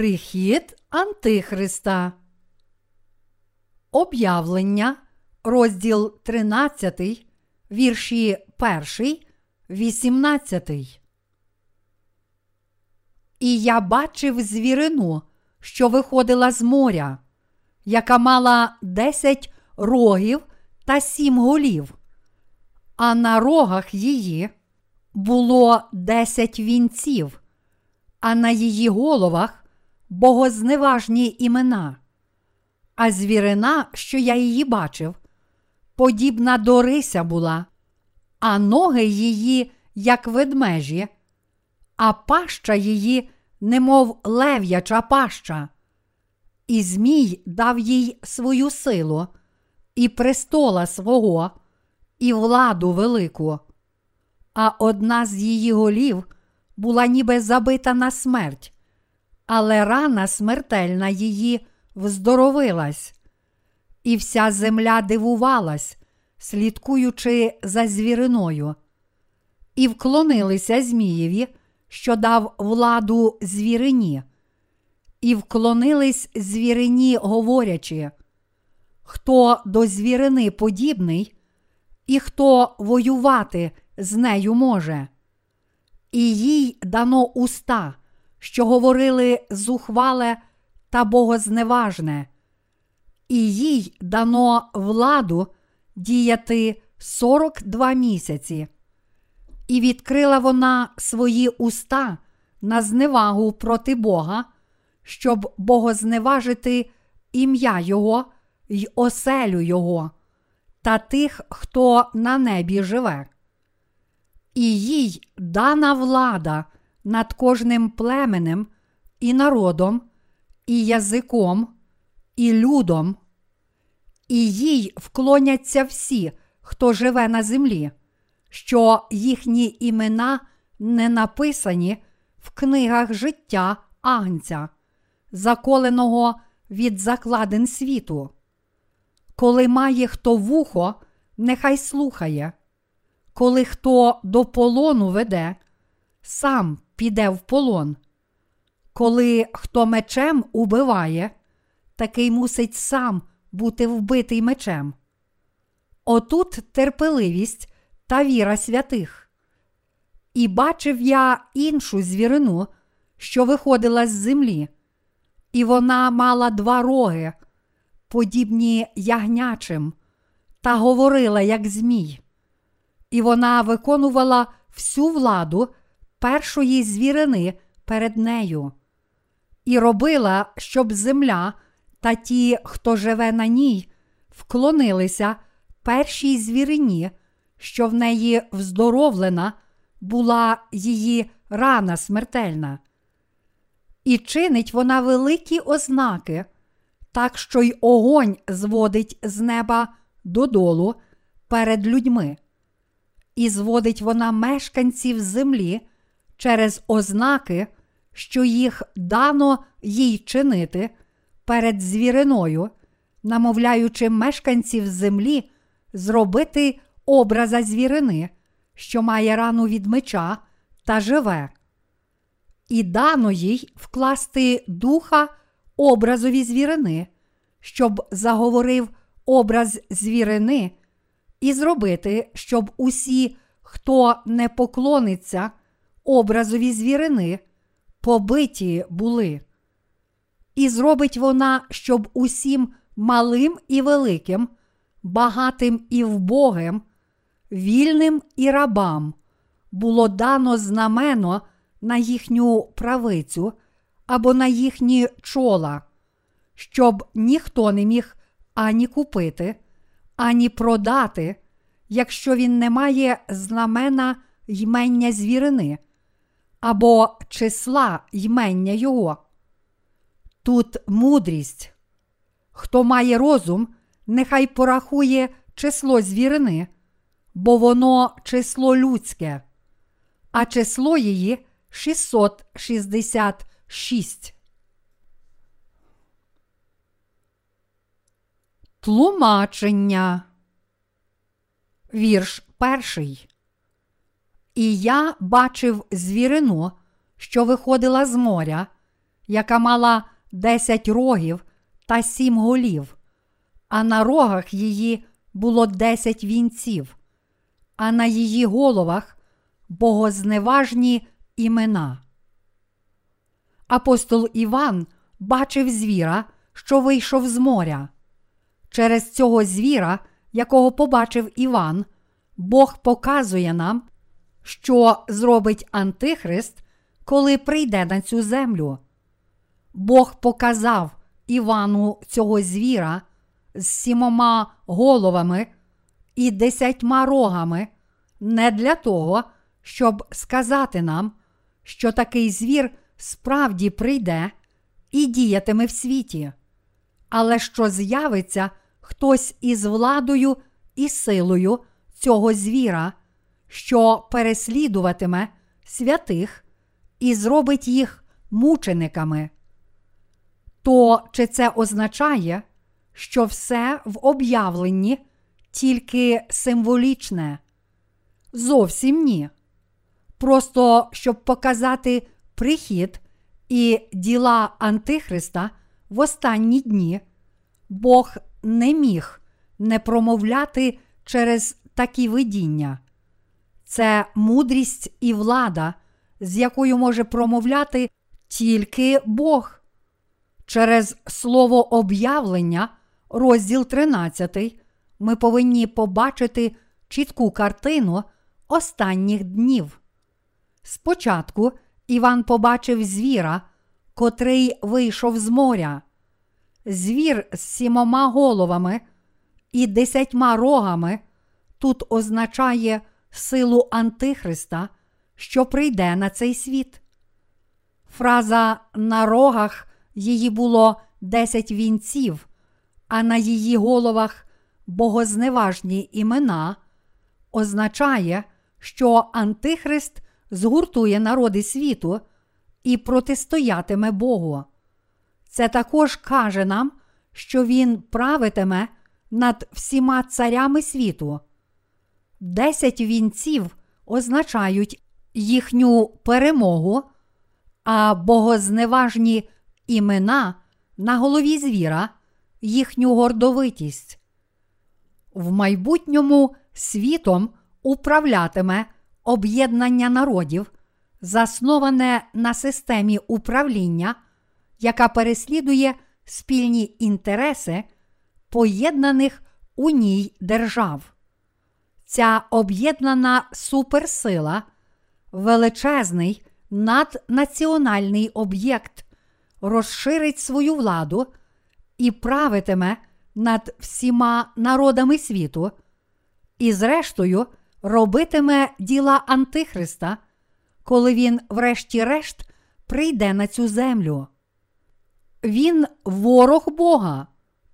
Прихід Антихриста. Об'явлення, розділ 13, вірші 1, 18. І я бачив звірину, що виходила з моря, яка мала десять рогів та сім голів, а на рогах її було десять вінців, а на її головах богозневажні імена. А звірина, що я її бачив, подібна до рися була, а ноги її, як ведмежі, а паща її, немов лев'яча паща. І Змій дав їй свою силу, і престола свого, і владу велику. А одна з її голів була ніби забита на смерть, але рана смертельна її вздоровилась, і вся земля дивувалась, слідкуючи за звіриною, і вклонилися Змієві, що дав владу звірині, і вклонились звірині, говорячи, хто до звірини подібний, і хто воювати з нею може. І їй дано уста, що говорили зухвале та богозневажне, і їй дано владу діяти 42 місяці. І відкрила вона свої уста на зневагу проти Бога, щоб богозневажити ім'я Його й оселю Його та тих, хто на небі живе. І їй дана влада над кожним племенем і народом, і язиком, і людом, і їй вклоняться всі, хто живе на землі, що їхні імена не написані в книгах життя Агнця, заколеного від закладин світу. Коли має хто вухо, нехай слухає, коли хто до полону веде, сам піде в полон. Коли хто мечем убиває, такий мусить сам бути вбитий мечем. Отут терпеливість та віра святих. І бачив я іншу звірину, що виходила з землі, і вона мала два роги, подібні ягнячим, та говорила, як змій. І вона виконувала всю владу першої звірини перед нею, і робила, щоб земля та ті, хто живе на ній, вклонилися першій звірині, що в неї вздоровлена була її рана смертельна. І чинить вона великі ознаки, так що й огонь зводить з неба додолу перед людьми, і зводить вона мешканців землі через ознаки, що їх дано їй чинити перед звіриною, намовляючи мешканців землі зробити образа звірини, що має рану від меча та живе. І дано їй вкласти духа образові звірини, щоб заговорив образ звірини, і зробити, щоб усі, хто не поклониться образові звірини, побиті були. І зробить вона, щоб усім малим і великим, багатим і вбогим, вільним і рабам було дано знамено на їхню правицю або на їхні чола, щоб ніхто не міг ані купити, ані продати, якщо він не має знамена ймення звірини або числа ймення його. Тут мудрість. Хто має розум, нехай порахує число звірини, бо воно число людське, а число її 666. Тлумачення. Вірш перший. І я бачив звірину, що виходила з моря, яка мала десять рогів та сім голів, а на рогах її було десять вінців, а на її головах богозневажні імена. Апостол Іван бачив звіра, що вийшов з моря. Через цього звіра, якого побачив Іван, Бог показує нам, що зробить Антихрист, коли прийде на цю землю. Бог показав Івану цього звіра з сімома головами і десятьма рогами не для того, щоб сказати нам, що такий звір справді прийде і діятиме в світі, але що з'явиться хтось із владою і силою цього звіра, що переслідуватиме святих і зробить їх мучениками. То чи це означає, що все в об'явленні тільки символічне? Зовсім ні. Просто щоб показати прихід і діла Антихриста в останні дні, Бог не міг не промовляти через такі видіння. Це мудрість і влада, з якою може промовляти тільки Бог. Через слово об'явлення, розділ 13, ми повинні побачити чітку картину останніх днів. Спочатку Іван побачив звіра, котрий вийшов з моря. Звір з сімома головами і десятьма рогами тут означає силу Антихриста, що прийде на цей світ. Фраза на рогах її було десять вінців, а на її головах богозневажні імена, означає, що Антихрист згуртує народи світу і протистоятиме Богу. Це також каже нам, що Він правитиме над всіма царями світу. Десять вінців означають їхню перемогу, а богозневажні імена на голові звіра, їхню гордовитість. В майбутньому світом управлятиме об'єднання народів, засноване на системі управління, яка переслідує спільні інтереси поєднаних у ній держав. Ця об'єднана суперсила, величезний наднаціональний об'єкт, розширить свою владу і правитиме над всіма народами світу, і, зрештою, робитиме діла Антихриста, коли він, врешті-решт, прийде на цю землю. Він ворог Бога,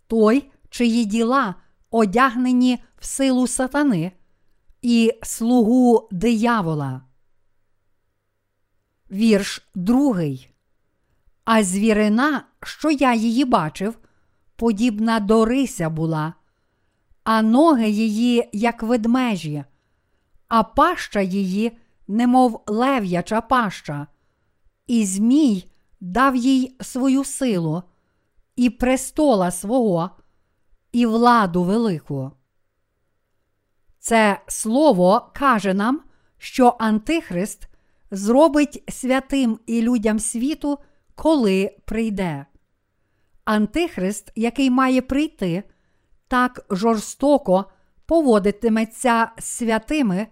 той, чиї діла одягнені в силу сатани і слугу диявола. Вірш другий. А звірина, що я її бачив, подібна до рися була, а ноги її, як ведмежі, а паща її, немов лев'яча паща, і Змій дав їй свою силу, і престола свого, і владу велику. Це слово каже нам, що Антихрист зробить святим і людям світу, коли прийде. Антихрист, який має прийти, так жорстоко поводитиметься святими,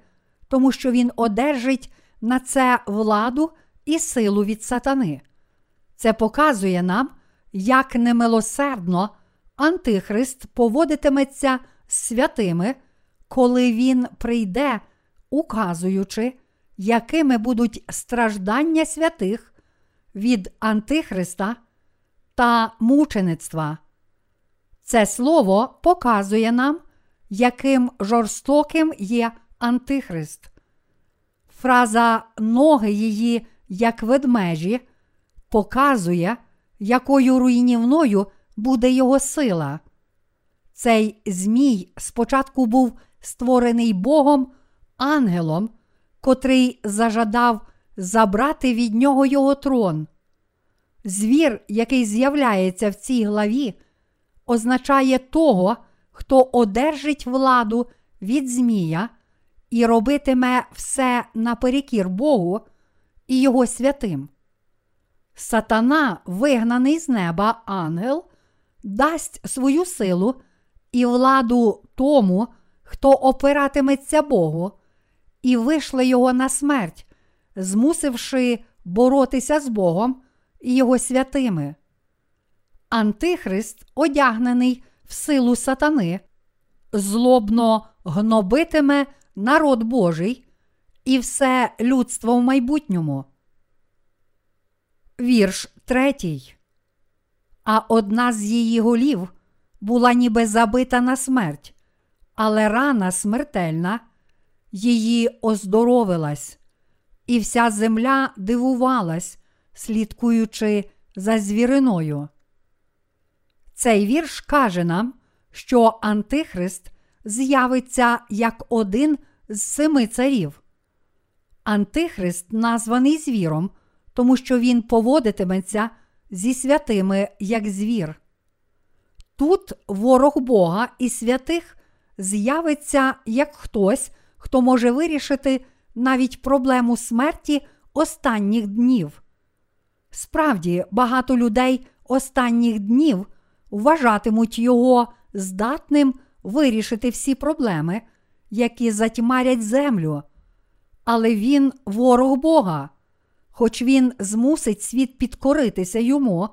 тому що він одержить на це владу і силу від сатани. Це показує нам, як немилосердно Антихрист поводитиметься святими, коли він прийде, указуючи, якими будуть страждання святих від Антихриста та мучеництва. Це слово показує нам, яким жорстоким є Антихрист. Фраза ноги її, як ведмежі, показує, якою руйнівною буде його сила. Цей Змій спочатку був створений Богом ангелом, котрий зажадав забрати від нього його трон. Звір, який з'являється в цій главі, означає того, хто одержить владу від Змія і робитиме все наперекір Богу і Його святим. Сатана, вигнаний з неба ангел, дасть свою силу і владу тому, хто опиратиметься Богу, і вишле його на смерть, змусивши боротися з Богом і Його святими. Антихрист, одягнений в силу сатани, злобно гнобитиме народ Божий і все людство в майбутньому. Вірш третій. А одна з її голів була ніби забита на смерть, але рана смертельна її оздоровилась, і вся земля дивувалась, слідкуючи за звіриною. Цей вірш каже нам, що Антихрист з'явиться як один з семи царів. Антихрист названий звіром, тому що він поводитиметься зі святими як звір. Тут ворог Бога і святих з'явиться як хтось, хто може вирішити навіть проблему смерті останніх днів. Справді, багато людей останніх днів вважатимуть його здатним вирішити всі проблеми, які затьмарять землю. Але він ворог Бога. Хоч він змусить світ підкоритися йому,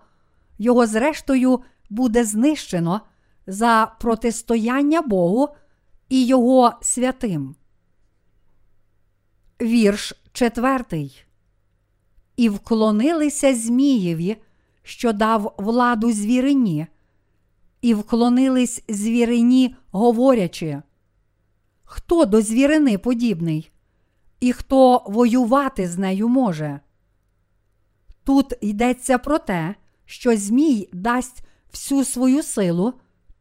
його зрештою буде знищено за протистояння Богу і Його святим. Вірш четвертий. І вклонилися Змієві, що дав владу звірині, і вклонились звірині, говорячи, хто до звірини подібний, і хто воювати з нею може. Тут йдеться про те, що Змій дасть всю свою силу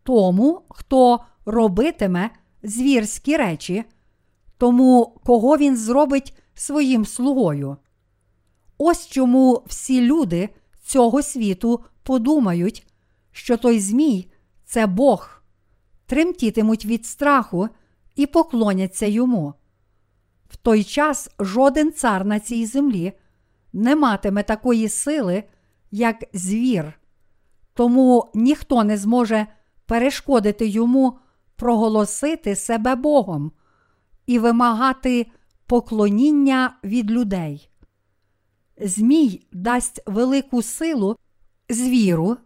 тому, хто робитиме звірські речі, тому кого він зробить своїм слугою. Ось чому всі люди цього світу подумають, що той Змій це Бог, тремтітимуть від страху і поклоняться йому. В той час жоден цар на цій землі не матиме такої сили, як звір, тому ніхто не зможе перешкодити йому проголосити себе Богом і вимагати поклоніння від людей. Змій дасть велику силу звіру,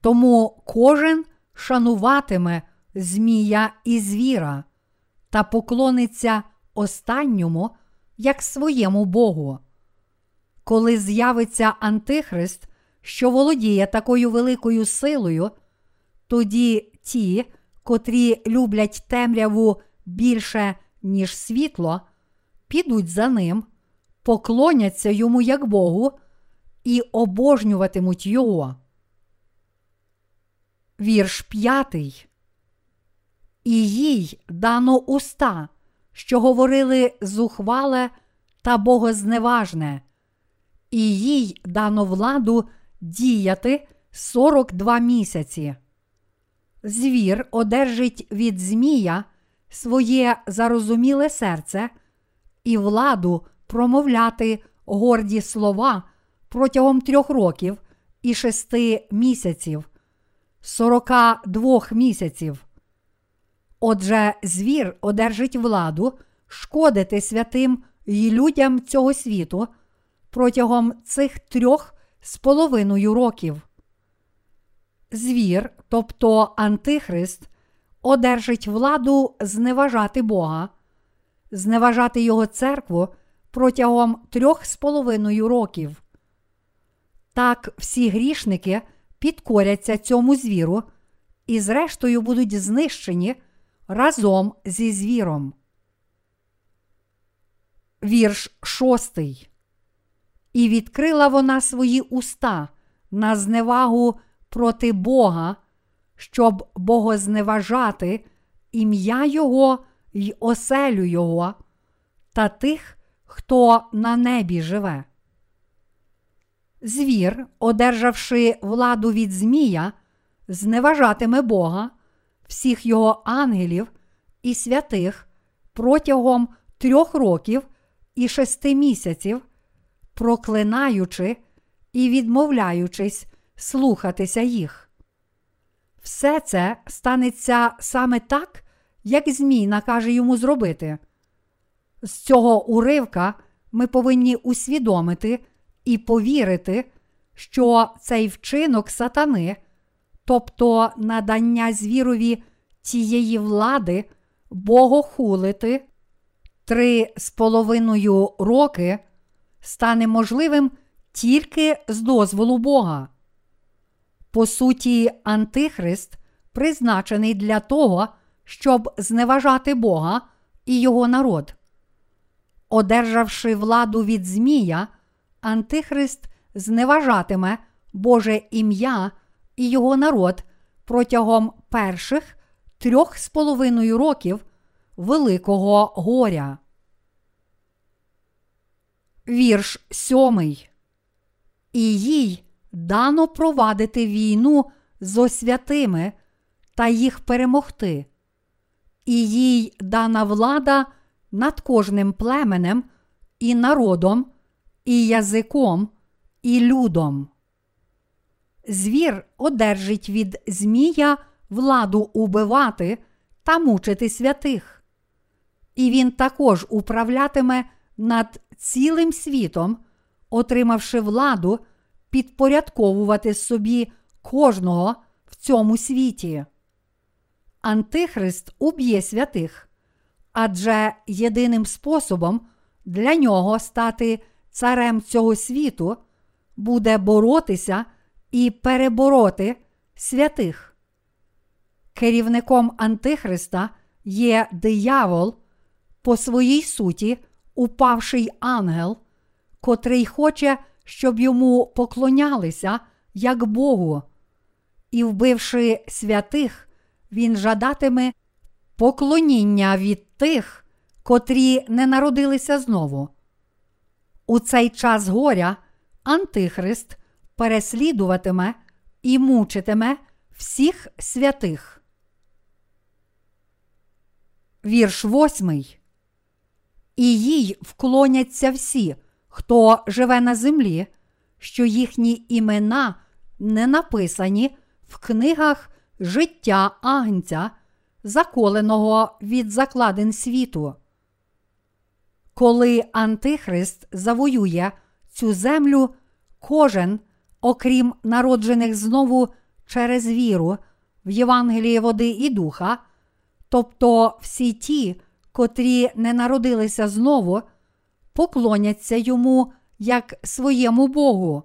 тому кожен шануватиме Змія і звіра та поклониться останньому як своєму Богу. Коли з'явиться Антихрист, що володіє такою великою силою, тоді ті, котрі люблять темряву більше, ніж світло, підуть за ним, поклоняться йому як Богу і обожнюватимуть його. Вірш п'ятий. І їй дано уста, що говорили зухвале та богозневажне, і їй дано владу діяти 42 місяці. Звір одержить від Змія своє зарозуміле серце і владу промовляти горді слова протягом трьох років і шести місяців, сорока двох місяців. Отже, звір одержить владу шкодити святим і людям цього світу протягом цих трьох з половиною років. Звір, тобто Антихрист, одержить владу зневажати Бога, зневажати Його церкву протягом трьох з половиною років. Так всі грішники підкоряться цьому звіру і, зрештою, будуть знищені разом зі звіром. Вірш шостий. І відкрила вона свої уста на зневагу проти Бога, щоб богозневажати ім'я Його й оселю Його та тих, хто на небі живе. Звір, одержавши владу від Змія, зневажатиме Бога, всіх його ангелів і святих протягом трьох років і шести місяців, проклинаючи і відмовляючись слухатися їх. Все це станеться саме так, як Змій накаже йому зробити. З цього уривка ми повинні усвідомити і повірити, що цей вчинок сатани, тобто надання звірові тієї влади, богохулити три з половиною роки, стане можливим тільки з дозволу Бога. По суті, Антихрист призначений для того, щоб зневажати Бога і його народ. Одержавши владу від Змія, Антихрист зневажатиме Боже ім'я і його народ протягом перших трьох з половиною років Великого горя. Вірш сьомий. І їй дано провадити війну зо святими та їх перемогти. І їй дана влада над кожним племенем і народом, і язиком, і людом. Звір одержить від Змія владу убивати та мучити святих. І він також управлятиме над цілим світом, отримавши владу підпорядковувати собі кожного в цьому світі. Антихрист уб'є святих, адже єдиним способом для нього стати царем цього світу буде боротися і перебороти святих. Керівником Антихриста є диявол, по своїй суті, упавший ангел, котрий хоче, щоб йому поклонялися як Богу. І, вбивши святих, він жадатиме поклоніння від тих, котрі не народилися знову. У цей час горя Антихрист переслідуватиме і мучитиме всіх святих. Вірш восьмий. І їй вклоняться всі, хто живе на землі, що їхні імена не написані в книгах життя Агнця, заколеного від закладин світу. Коли Антихрист завоює цю землю, кожен, окрім народжених знову через віру в Євангелії води і духа, тобто всі ті, котрі не народилися знову, поклоняться йому як своєму Богу.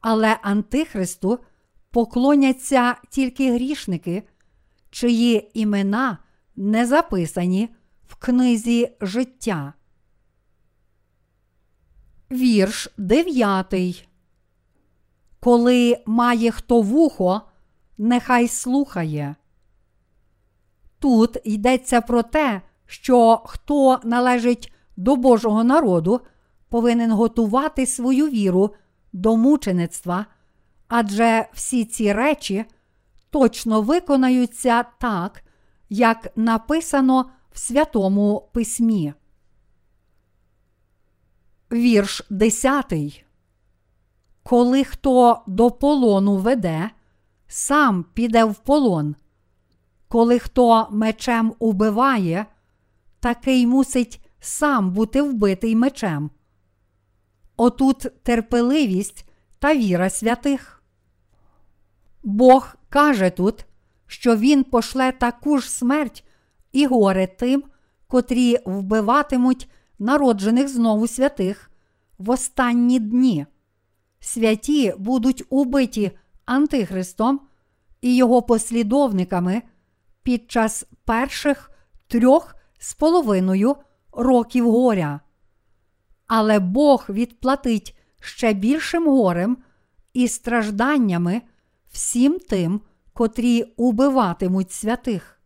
Але Антихристу поклоняться тільки грішники, чиї імена не записані в книзі життя. Вірш дев'ятий. Коли має хто вухо, нехай слухає. Тут йдеться про те, що хто належить до Божого народу, повинен готувати свою віру до мучеництва, адже всі ці речі точно виконаються так, як написано в Святому Письмі. Вірш 10. Коли хто до полону веде, сам піде в полон. Коли хто мечем убиває, такий мусить сам бути вбитий мечем. Отут терпеливість та віра святих. Бог каже тут, що Він пошле таку ж смерть і горе тим, котрі вбиватимуть народжених знову святих в останні дні. Святі будуть убиті Антихристом і його послідовниками під час перших трьох з половиною років горя. Але Бог відплатить ще більшим горем і стражданнями всім тим, котрі убиватимуть святих.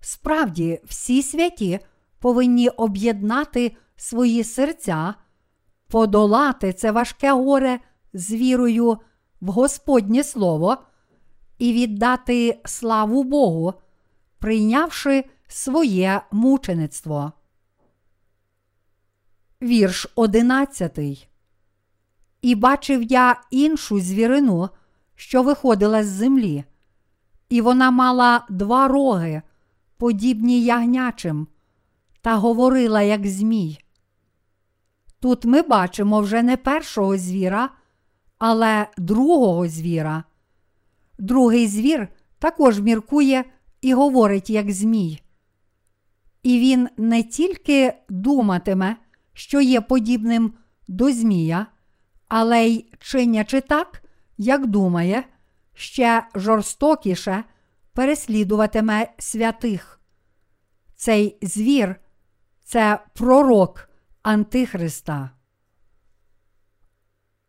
Справді, всі святі повинні об'єднати свої серця, подолати це важке горе з вірою в Господнє Слово і віддати славу Богу, прийнявши своє мучеництво. Вірш одинадцятий. І бачив я іншу звірину, що виходила з землі, і вона мала два роги, подібні ягнячим, та говорила, як змій. Тут ми бачимо вже не першого звіра, але другого звіра. Другий звір також міркує і говорить, як змій. І він не тільки думатиме, що є подібним до Змія, але й чинячи так, як думає, ще жорстокіше переслідуватиме святих. Цей звір це пророк Антихриста.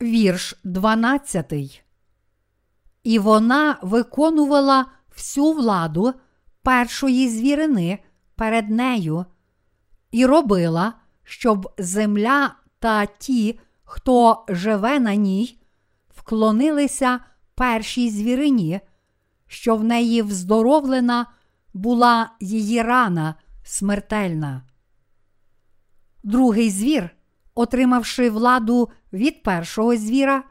Вірш 12. І вона виконувала всю владу першої звірини перед нею і робила, щоб земля та ті, хто живе на ній, вклонилися першій звірині, що в неї вздоровлена була її рана смертельна. Другий звір, отримавши владу від першого звіра,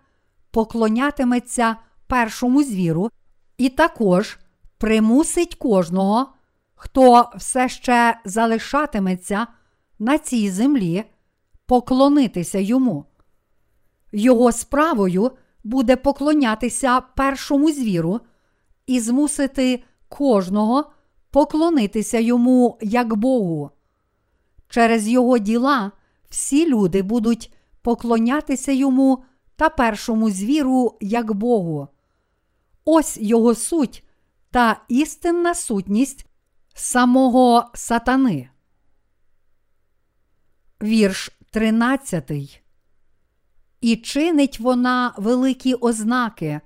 поклонятиметься першому звіру і також примусить кожного, хто все ще залишатиметься на цій землі, поклонитися йому. Його справою буде поклонятися першому звіру і змусити кожного поклонитися йому як Богу. Через його діла всі люди будуть поклонятися йому та першому звіру як Богу. Ось його суть та істинна сутність самого сатани. Вірш 13. І чинить вона великі ознаки,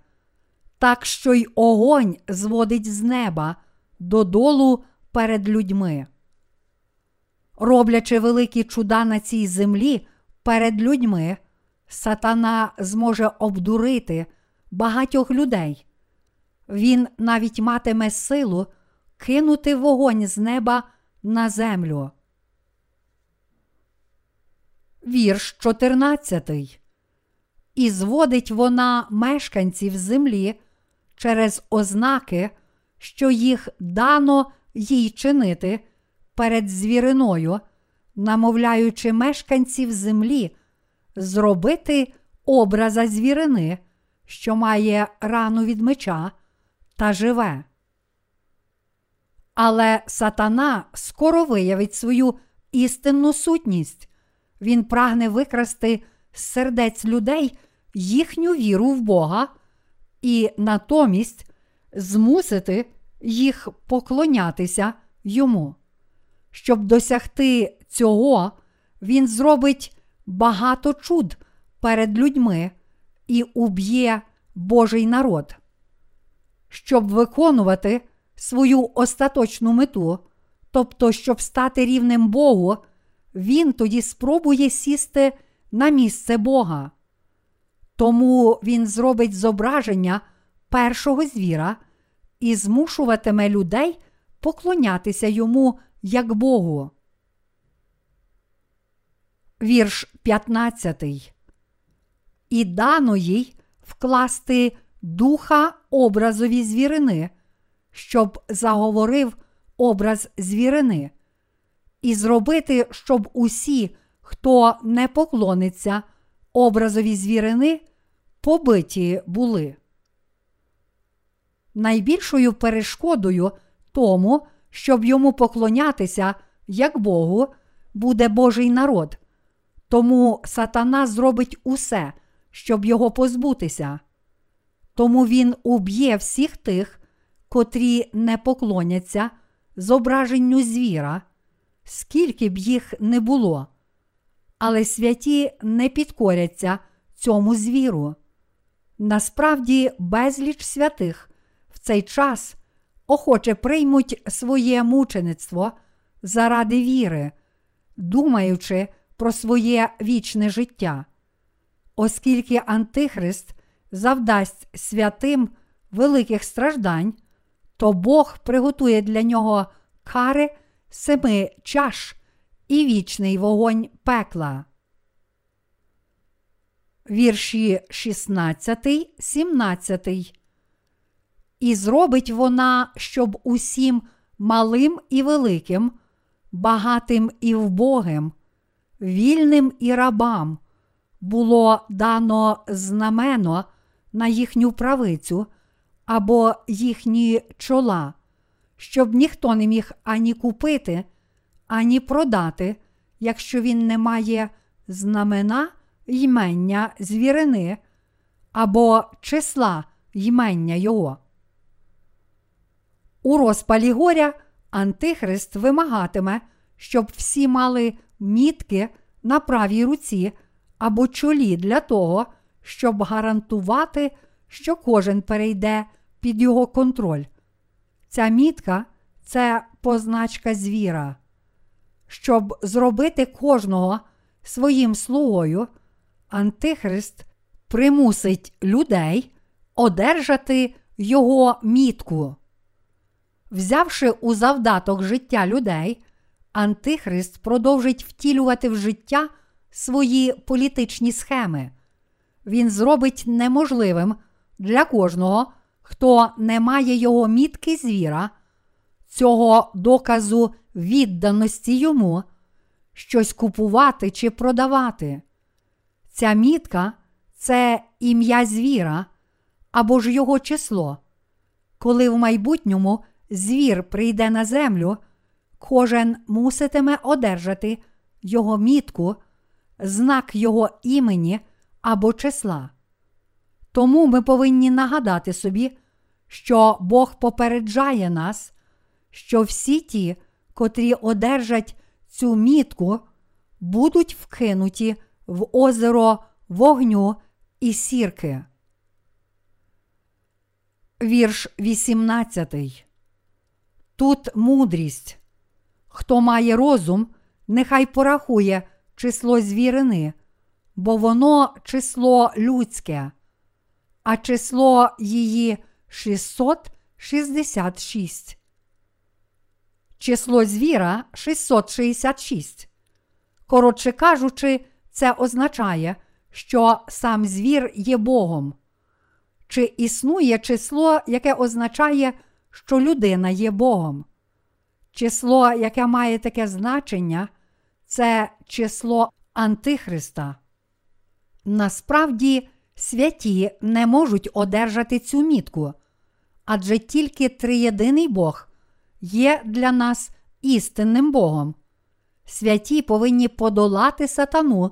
так що й огонь зводить з неба додолу перед людьми. Роблячи великі чуда на цій землі перед людьми, сатана зможе обдурити багатьох людей. Він навіть матиме силу кинути вогонь з неба на землю. Вірш 14. І зводить вона мешканців землі через ознаки, що їх дано їй чинити перед звіриною, намовляючи мешканців землі зробити образа звірини, що має рану від меча та живе. Але сатана скоро виявить свою істинну сутність. Він прагне викрасти з сердець людей їхню віру в Бога і натомість змусити їх поклонятися йому. Щоб досягти цього, він зробить багато чуд перед людьми і уб'є Божий народ. Щоб виконувати свою остаточну мету, тобто, щоб стати рівним Богу, він тоді спробує сісти на місце Бога. Тому він зробить зображення першого звіра і змушуватиме людей поклонятися йому як Богу. Вірш 15. І дано їй вкласти духа образові звірини, щоб заговорив образ звірини, і зробити, щоб усі, хто не поклониться образові звірини, побиті були. Найбільшою перешкодою тому, щоб йому поклонятися як Богу, буде Божий народ. Тому сатана зробить усе, щоб його позбутися. Тому він уб'є всіх тих, котрі не поклоняться зображенню звіра, скільки б їх не було. Але святі не підкоряться цьому звіру. Насправді, безліч святих в цей час охоче приймуть своє мучеництво заради віри, думаючи про своє вічне життя. Оскільки Антихрист завдасть святим великих страждань, то Бог приготує для нього кари семи чаш і вічний вогонь пекла. Вірші 16, 17. І зробить вона, щоб усім малим і великим, багатим і вбогим, вільним і рабам було дано знамено на їхню правицю або їхні чола, щоб ніхто не міг ані купити, ані продати, якщо він не має знамена ймення звірини або числа ймення його. У розпалі горя Антихрист вимагатиме, щоб всі мали мітки на правій руці або чолі для того, щоб гарантувати, що кожен перейде під його контроль. Ця мітка це позначка звіра. Щоб зробити кожного своїм слугою, Антихрист примусить людей одержати його мітку. Взявши у завдаток життя людей, Антихрист продовжить втілювати в життя свої політичні схеми. Він зробить неможливим для кожного, хто не має його мітки звіра, цього доказу відданості йому, щось купувати чи продавати. Ця мітка це ім'я звіра або ж його число. Коли в майбутньому звір прийде на землю, кожен муситиме одержати його мітку, знак його імені або числа. Тому ми повинні нагадати собі, що Бог попереджає нас, що всі ті, котрі одержать цю мітку, будуть вкинуті в озеро вогню і сірки. Вірш 18. Тут мудрість. Хто має розум, нехай порахує число звірини, бо воно число людське, а число її 666. Число звіра 666. Коротше кажучи, це означає, що сам звір є Богом. Чи існує число, яке означає, що людина є Богом? Число, яке має таке значення, це число Антихриста. Насправді, святі не можуть одержати цю мітку, адже тільки триєдиний Бог є для нас істинним Богом. Святі повинні подолати сатану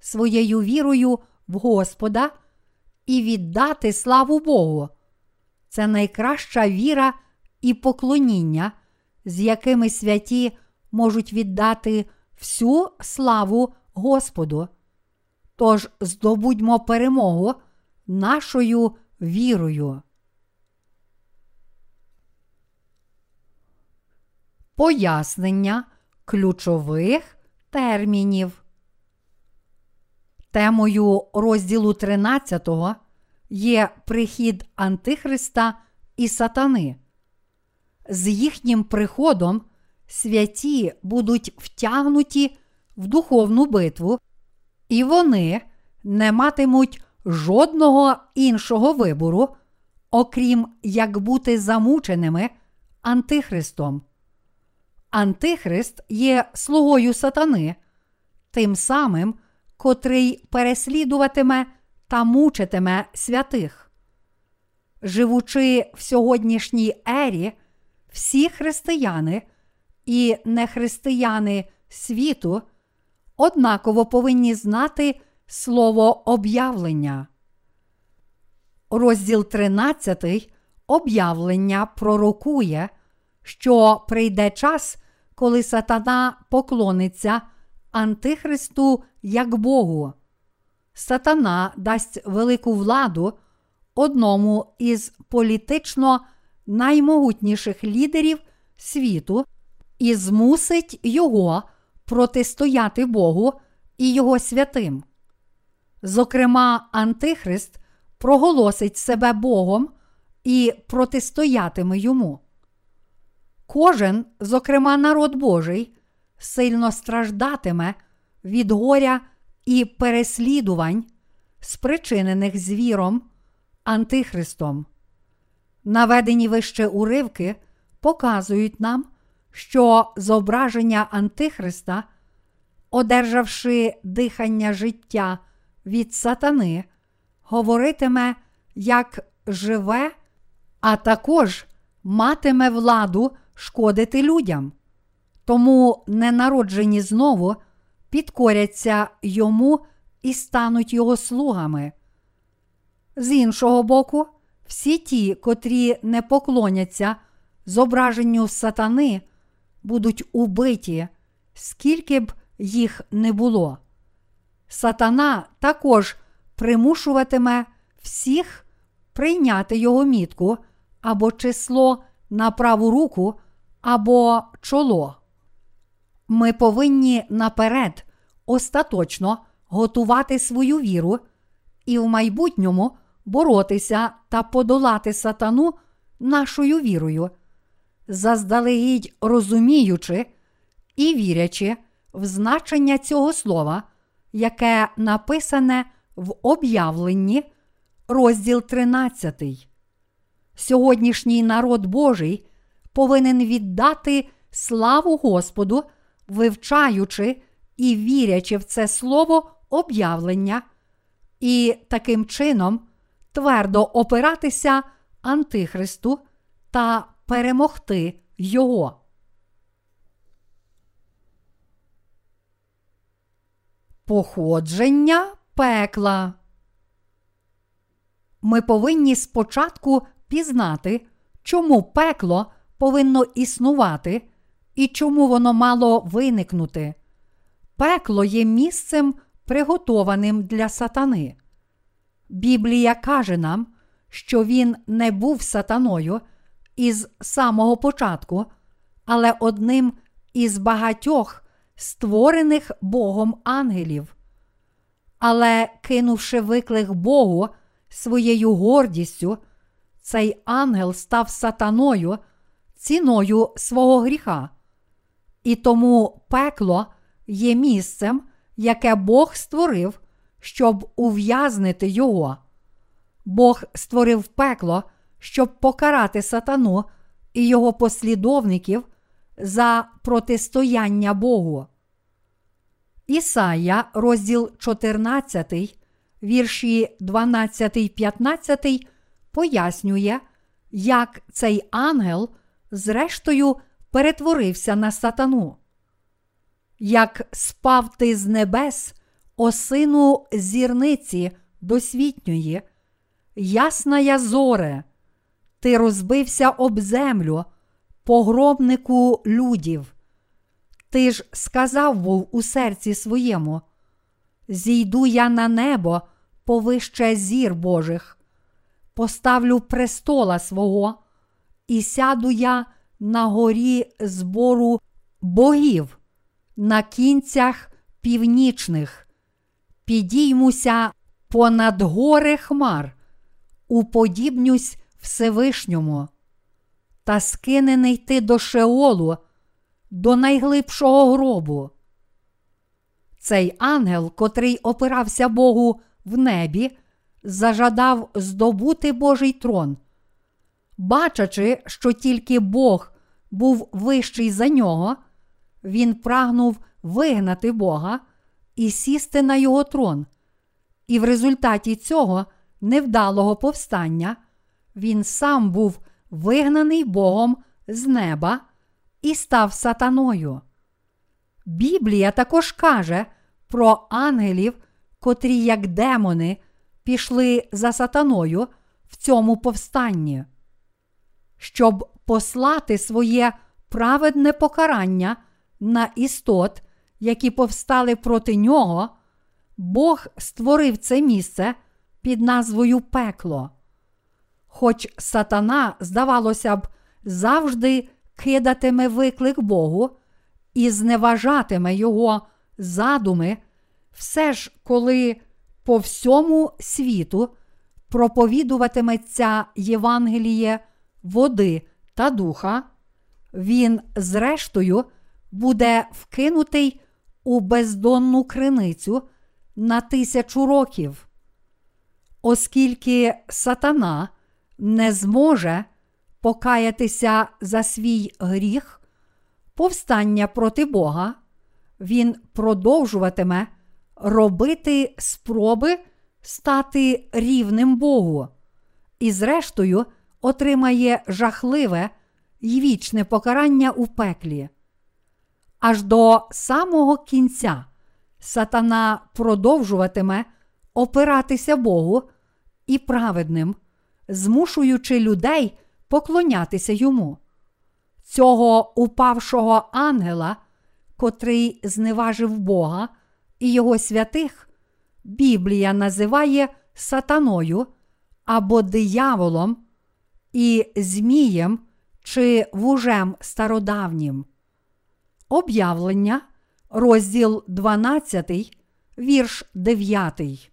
своєю вірою в Господа і віддати славу Богу. Це найкраща віра і поклоніння, з якими святі можуть віддати всю славу Господу. Тож здобудьмо перемогу нашою вірою. Пояснення ключових термінів. Темою розділу 13 є прихід Антихриста і Сатани. З їхнім приходом святі будуть втягнуті в духовну битву, і вони не матимуть жодного іншого вибору, окрім як бути замученими Антихристом. Антихрист є слугою сатани, тим самим, котрий переслідуватиме та мучитиме святих. Живучи в сьогоднішній ері, всі християни і нехристияни світу однаково повинні знати слово об'явлення. Розділ 13 об'явлення пророкує, що прийде час, коли сатана поклониться Антихристу як Богу. Сатана дасть велику владу одному із політично наймогутніших лідерів світу і змусить його протистояти Богу і Його святим. Зокрема, Антихрист проголосить себе Богом і протистоятиме йому. Кожен, зокрема, народ Божий, сильно страждатиме від горя і переслідувань, спричинених звіром, Антихристом. Наведені вище уривки показують нам, що зображення Антихриста, одержавши дихання життя від сатани, говоритиме як живе, а також матиме владу шкодити людям. Тому ненароджені знову підкоряться йому і стануть його слугами. З іншого боку, всі ті, котрі не поклоняться зображенню сатани, будуть убиті, скільки б їх не було. Сатана також примушуватиме всіх прийняти його мітку або число на праву руку або чоло. Ми повинні наперед остаточно готувати свою віру і в майбутньому боротися та подолати сатану нашою вірою, заздалегідь розуміючи і вірячи в значення цього слова, яке написане в об'явленні, розділ 13. Сьогоднішній народ Божий повинен віддати славу Господу, вивчаючи і вірячи в це слово об'явлення, і таким чином твердо опиратися Антихристу та перемогти Його. Походження пекла. Ми повинні спочатку пізнати, чому пекло повинно існувати і чому воно мало виникнути. Пекло є місцем, приготованим для сатани. Біблія каже нам, що він не був сатаною із самого початку, але одним із багатьох створених Богом ангелів. Але, кинувши виклик Богу своєю гордістю, цей ангел став сатаною ціною свого гріха. І тому пекло є місцем, яке Бог створив, щоб ув'язнити його. Бог створив пекло, щоб покарати сатану і його послідовників за протистояння Богу. Ісая, розділ 14, вірші 12, 15, пояснює, як цей ангел, зрештою, перетворився на сатану. Як спав ти з небес, осину зірниці досвітньої, ясна я зоре, ти розбився об землю, погробнику людів. Ти ж сказав був у серці своєму: Зійду я на небо повище зір Божих, поставлю престола свого, і сяду я на горі збору богів, на кінцях північних, підіймуся понад гори хмар, уподібнюсь Всевишньому, та скинений ти до Шеолу, до найглибшого гробу. Цей ангел, котрий опирався Богу в небі, зажадав здобути Божий трон. Бачачи, що тільки Бог був вищий за нього, він прагнув вигнати Бога і сісти на його трон. І в результаті цього невдалого повстання він сам був вигнаний Богом з неба і став сатаною. Біблія також каже про ангелів, котрі, як демони, пішли за сатаною в цьому повстанні. Щоб послати своє праведне покарання на істот, які повстали проти нього, Бог створив це місце під назвою пекло. Хоч сатана, здавалося б, завжди кидатиме виклик Богу і зневажатиме його задуми, все ж, коли по всьому світу проповідуватиметься Євангеліє води та духа, він, зрештою, буде вкинутий у бездонну криницю на тисячу років. Оскільки сатана не зможе покаятися за свій гріх, повстання проти Бога, він продовжуватиме робити спроби стати рівним Богу, і, зрештою, отримає жахливе й вічне покарання у пеклі. Аж до самого кінця сатана продовжуватиме опиратися Богу і праведним, змушуючи людей поклонятися йому. Цього упавшого ангела, котрий зневажив Бога і його святих, Біблія називає сатаною або дияволом і Змієм чи вужем стародавнім. Об'явлення, розділ 12, вірш 9.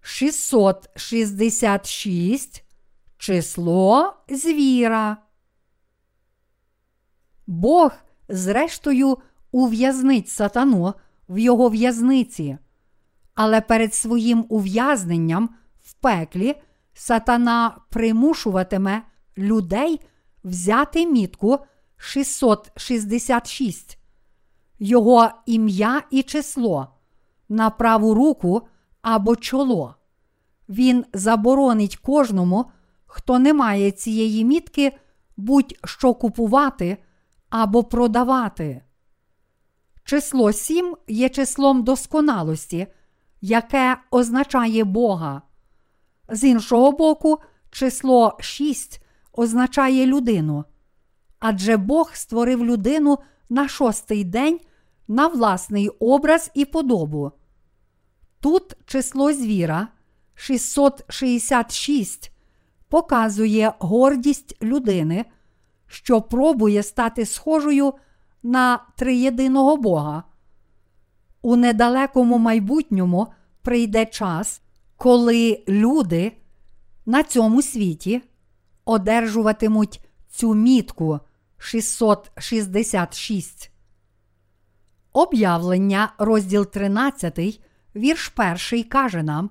Шістсот шістдесят шість число звіра. Бог, зрештою, ув'язнить сатану в його в'язниці. Але перед своїм ув'язненням в пеклі сатана примушуватиме людей взяти мітку 666, його ім'я і число на праву руку або чоло. Він заборонить кожному, хто не має цієї мітки, будь-що купувати або продавати. Число 7 є числом досконалості, яке означає Бога. З іншого боку, число 6 означає людину. Адже Бог створив людину на шостий день на власний образ і подобу. Тут число звіра 666 показує гордість людини, що пробує стати схожою на триєдиного Бога. У недалекому майбутньому прийде час, коли люди на цьому світі одержуватимуть цю мітку 666. Об'явлення, розділ 13, вірш 1 каже нам,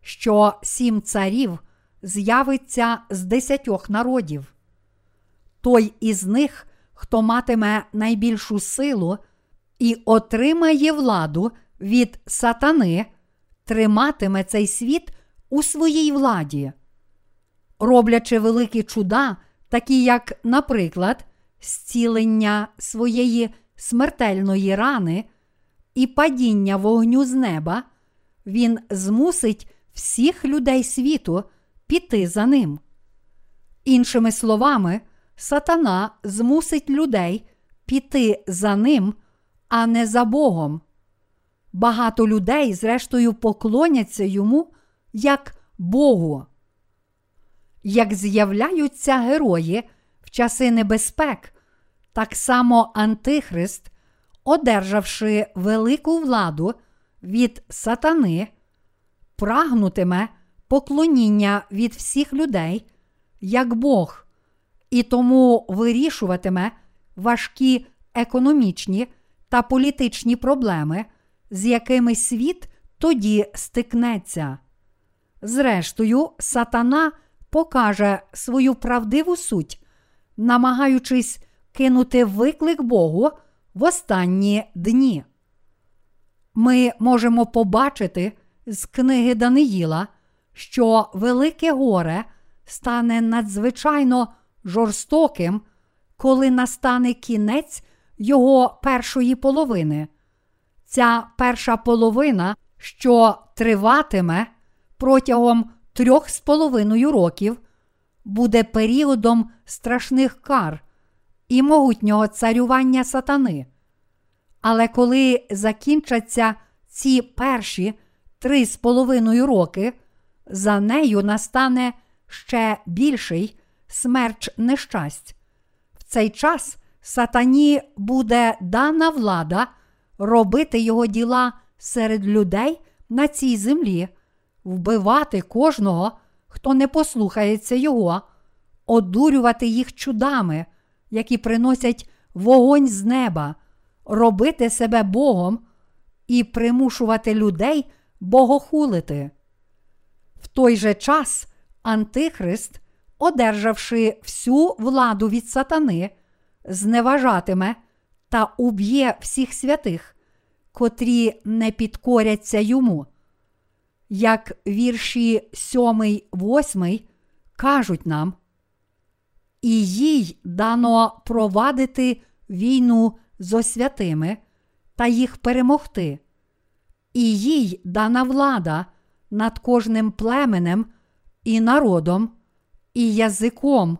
що сім царів з'явиться з десятьох народів. Той із них, хто матиме найбільшу силу і отримає владу від сатани, триматиме цей світ у своїй владі. Роблячи великі чуда, такі як, наприклад, зцілення своєї смертельної рани і падіння вогню з неба, він змусить всіх людей світу піти за ним. Іншими словами, сатана змусить людей піти за ним, а не за Богом. Багато людей, зрештою, поклоняться йому як Богу. Як з'являються герої в часи небезпек, так само Антихрист, одержавши велику владу від сатани, прагнутиме поклоніння від всіх людей, як Бог, і тому вирішуватиме важкі економічні та політичні проблеми, з якими світ тоді стикнеться. Зрештою, сатана покаже свою правдиву суть, намагаючись кинути виклик Богу в останні дні. Ми можемо побачити з книги Даниїла, що Велике горе стане надзвичайно жорстоким, коли настане кінець його першої половини. Ця перша половина, що триватиме протягом трьох з половиною років, буде періодом страшних кар і могутнього царювання сатани. Але коли закінчаться ці перші три з половиною роки, за нею настане ще більший смерч нещасть. В цей час сатані буде дана влада робити його діла серед людей на цій землі, вбивати кожного, хто не послухається Його, одурювати їх чудами, які приносять вогонь з неба, робити себе Богом і примушувати людей богохулити. В той же час Антихрист, одержавши всю владу від сатани, зневажатиме та уб'є всіх святих, котрі не підкоряться йому. Як вірші 7, 8 кажуть нам, і їй дано провадити війну зо святими та їх перемогти, і їй дана влада над кожним племенем і народом, і язиком,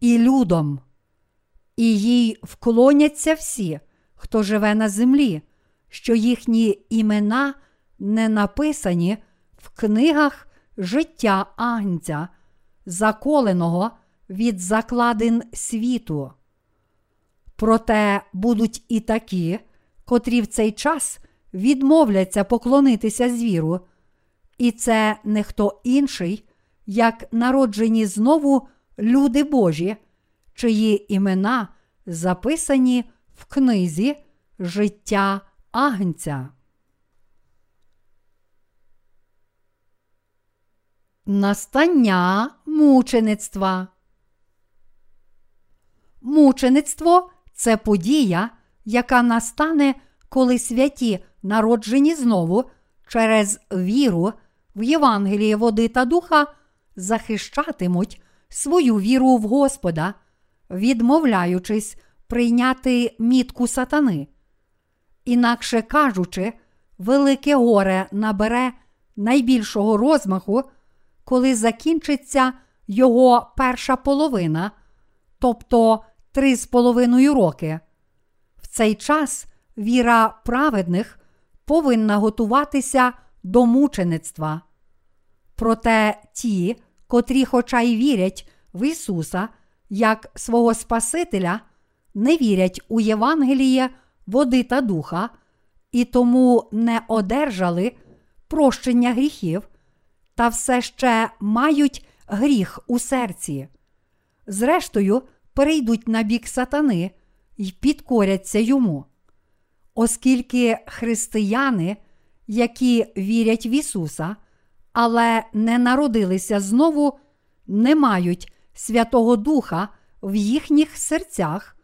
і людом, і їй вклоняться всі, хто живе на землі, що їхні імена не написані в книгах життя Агнця, заколеного від закладин світу. Проте будуть і такі, котрі в цей час відмовляться поклонитися звіру, і це не хто інший, як народжені знову люди Божі, чиї імена записані в книзі життя Агнця. Настання мучеництва. Мучеництво це подія, яка настане, коли святі, народжені знову через віру в Євангеліє води та духа, захищатимуть свою віру в Господа, відмовляючись прийняти мітку сатани. Інакше кажучи, велике горе набере найбільшого розмаху, коли закінчиться його перша половина, тобто три з половиною роки. В цей час віра праведних повинна готуватися до мучеництва. Проте ті, котрі, хоча й вірять в Ісуса як свого Спасителя, не вірять у Євангеліє води та духа, і тому не одержали прощення гріхів, та все ще мають гріх у серці. Зрештою, перейдуть на бік сатани й підкоряться йому. Оскільки християни, які вірять в Ісуса, але не народилися знову, не мають Святого Духа в їхніх серцях,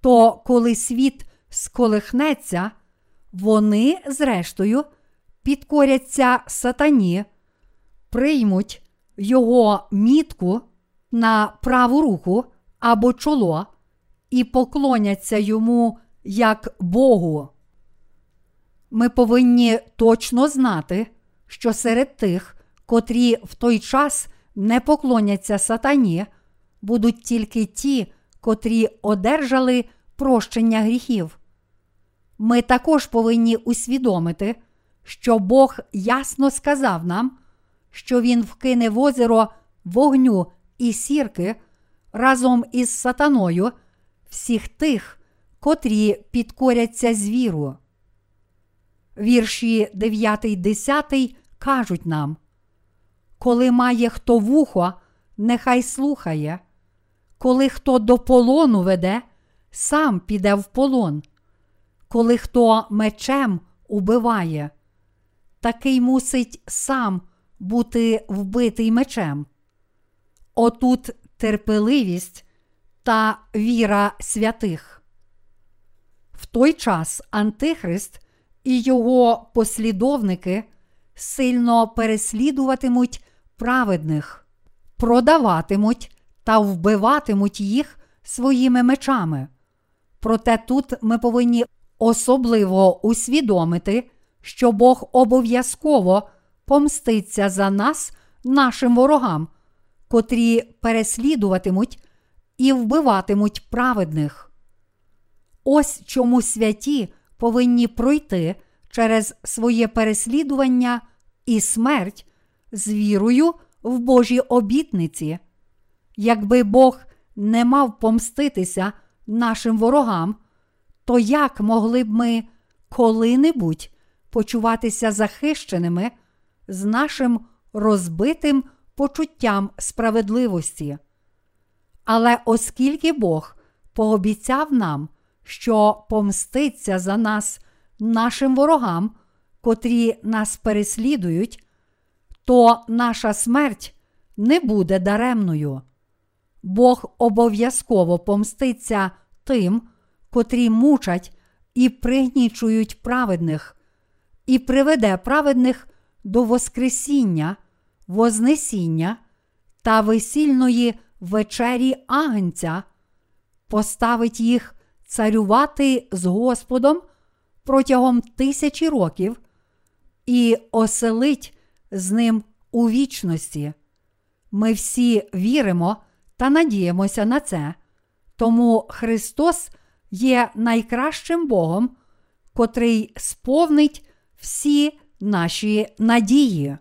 то коли світ сколихнеться, вони, зрештою, підкоряться сатані, приймуть його мітку на праву руку або чоло і поклоняться йому як Богу. Ми повинні точно знати, що серед тих, котрі в той час не поклоняться сатані, будуть тільки ті, котрі одержали прощення гріхів. Ми також повинні усвідомити, що Бог ясно сказав нам, що Він вкине в озеро вогню і сірки разом із сатаною всіх тих, котрі підкоряться звіру. Вірші 9, 10 кажуть нам: Коли має хто вухо, нехай слухає, коли хто до полону веде, сам піде в полон, коли хто мечем убиває, такий мусить сам бути вбитий мечем. Отут терпеливість та віра святих. В той час Антихрист і його послідовники сильно переслідуватимуть праведних, продаватимуть та вбиватимуть їх своїми мечами. Проте тут ми повинні особливо усвідомити, що Бог обов'язково помститься за нас, нашим ворогам, котрі переслідуватимуть і вбиватимуть праведних. Ось чому святі повинні пройти через своє переслідування і смерть з вірою в Божі обітниці. Якби Бог не мав помститися нашим ворогам, то як могли б ми коли-небудь почуватися захищеними з нашим розбитим почуттям справедливості. Але оскільки Бог пообіцяв нам, що помститься за нас нашим ворогам, котрі нас переслідують, то наша смерть не буде даремною. Бог обов'язково помститься тим, котрі мучать і пригнічують праведних, і приведе праведних до Воскресіння, Вознесіння та весільної вечері Агнця, поставить їх царювати з Господом протягом тисячі років і оселить з ним у вічності. Ми всі віримо та надіємося на це, тому Христос є найкращим Богом, котрий сповнить всі наші надії.